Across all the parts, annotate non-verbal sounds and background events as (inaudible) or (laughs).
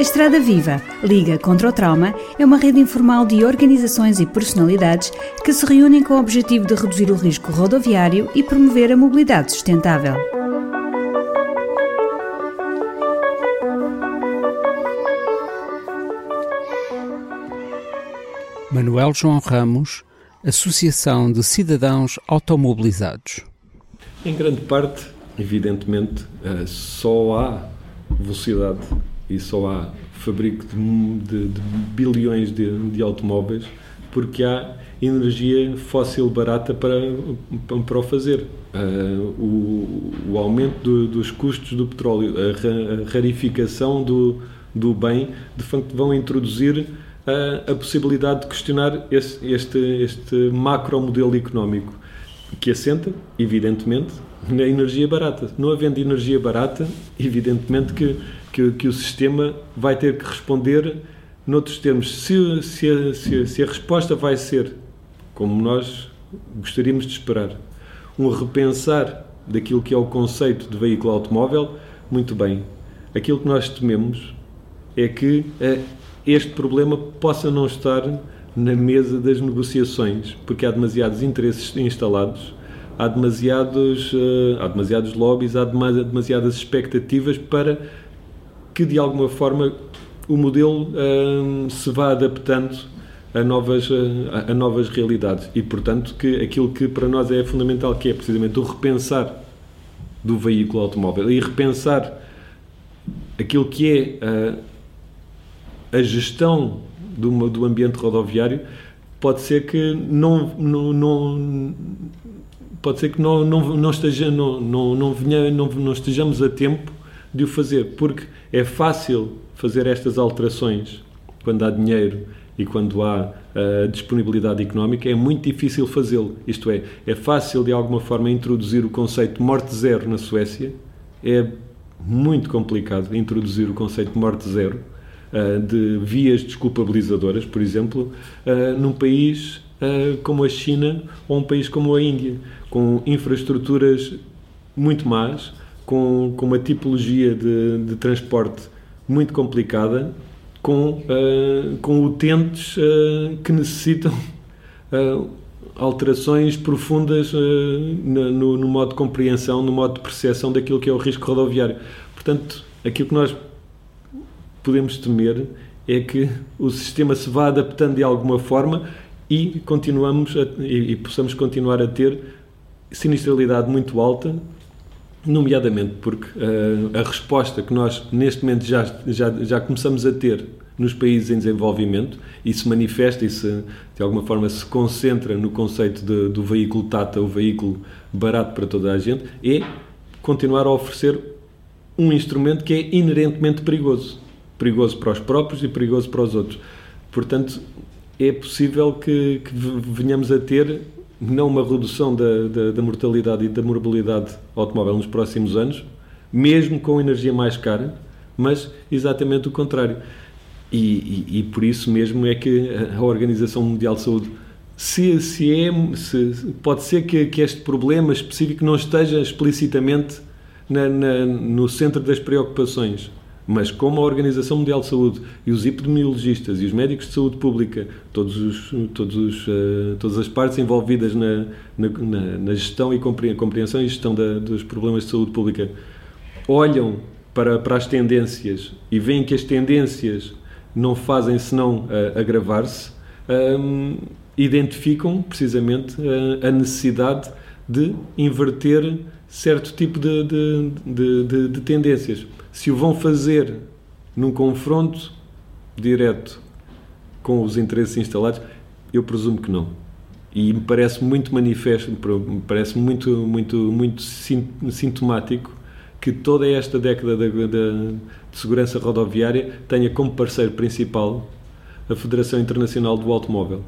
A Estrada Viva, Liga contra o Trauma, é uma rede informal de organizações e personalidades que se reúnem com o objetivo de reduzir o risco rodoviário e promover a mobilidade sustentável. Manuel João Ramos, Associação de Cidadãos Automobilizados. Em grande parte, evidentemente, eh, só há velocidade e só há fabrico de, de, de bilhões de, de, automóveis porque há energia fóssil barata para, para o fazer. Uh, o, o, aumento do, dos custos do petróleo, a, a rarificação do, do bem, de facto vão introduzir a, a possibilidade de questionar esse, este, este macro modelo económico que assenta, evidentemente, na energia barata. Não havendo energia barata, evidentemente que que, que o sistema vai ter que responder noutros termos. Se, se, a, se, se a resposta vai ser, como nós gostaríamos de esperar, um repensar daquilo que é o conceito de veículo automóvel, muito bem. Aquilo que nós tememos é que uh, este problema possa não estar na mesa das negociações, porque há demasiados interesses instalados, há demasiados, uh, há demasiados lobbies, há demasiadas expectativas para que de alguma forma o modelo hum, se vá adaptando a novas, a, a, novas realidades. E, portanto, que aquilo que para nós é fundamental, que é precisamente o repensar do veículo automóvel e repensar aquilo que é a, a gestão do, do ambiente rodoviário, pode ser que não, não, não pode ser que não, não, não, esteja, não, não, não, venha, não, não estejamos a tempo de o fazer, porque é fácil fazer estas alterações quando há dinheiro e quando há uh, disponibilidade económica, é muito difícil fazê-lo. Isto é, é fácil de alguma forma introduzir o conceito de morte zero na Suécia, é muito complicado introduzir o conceito de morte zero, uh, de vias desculpabilizadoras, por exemplo, uh, num país como a China ou um país como a Índia, com infraestruturas muito más, com, com uma tipologia de, de transporte muito complicada, com, uh, com utentes uh, que necessitam uh, (laughs) alterações profundas no, no, modo de compreensão, no modo de percepção daquilo que é o risco rodoviário. Portanto, aquilo que nós podemos temer é que o sistema se vá adaptando de alguma forma e continuamos a, e, e possamos continuar a ter sinistralidade muito alta nomeadamente porque uh, a resposta que nós neste momento já, já, já começamos a ter nos países em desenvolvimento e se manifesta e se de alguma forma se concentra no conceito de, do veículo Tata, o veículo barato para toda a gente, é continuar a oferecer um instrumento que é inerentemente perigoso. Perigoso para os próprios e perigoso para os outros. Portanto, é possível que, que venhamos a ter não uma redução da, da, da, mortalidade e da morbilidade automóvel nos próximos anos, mesmo com energia mais cara, mas exatamente o contrário. E, e, e por isso mesmo é que a Organização Mundial de Saúde, se, se é, se, pode ser que, que, este problema específico não esteja explicitamente na, na, no centro das preocupações, mas como a Organização Mundial de Saúde e os epidemiologistas e os médicos de saúde pública, todos os, todos os, uh, todas as partes envolvidas na, na, na, gestão e compreensão e gestão da, dos problemas de saúde pública, olham para, para as tendências e veem que as tendências não fazem senão uh, agravar-se, um, identificam precisamente uh, a necessidade de inverter certo tipo de, de, de, de tendências. Se o vão fazer num confronto direto com os interesses instalados, eu presumo que não. E me parece muito manifesto, me parece muito, muito, muito sintomático que toda esta década de, de, de, segurança rodoviária tenha como parceiro principal a Federação Internacional do Automóvel.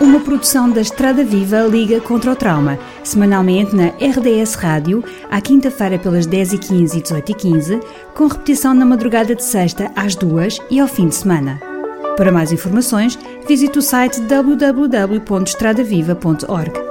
Uma produção da Estrada Viva Liga contra o Trauma, semanalmente na RDS Rádio, à quinta-feira pelas 10h15 e 18h15, com repetição na madrugada de sexta às duas e ao fim de semana. Para mais informações, visite o site www.estradaviva.org.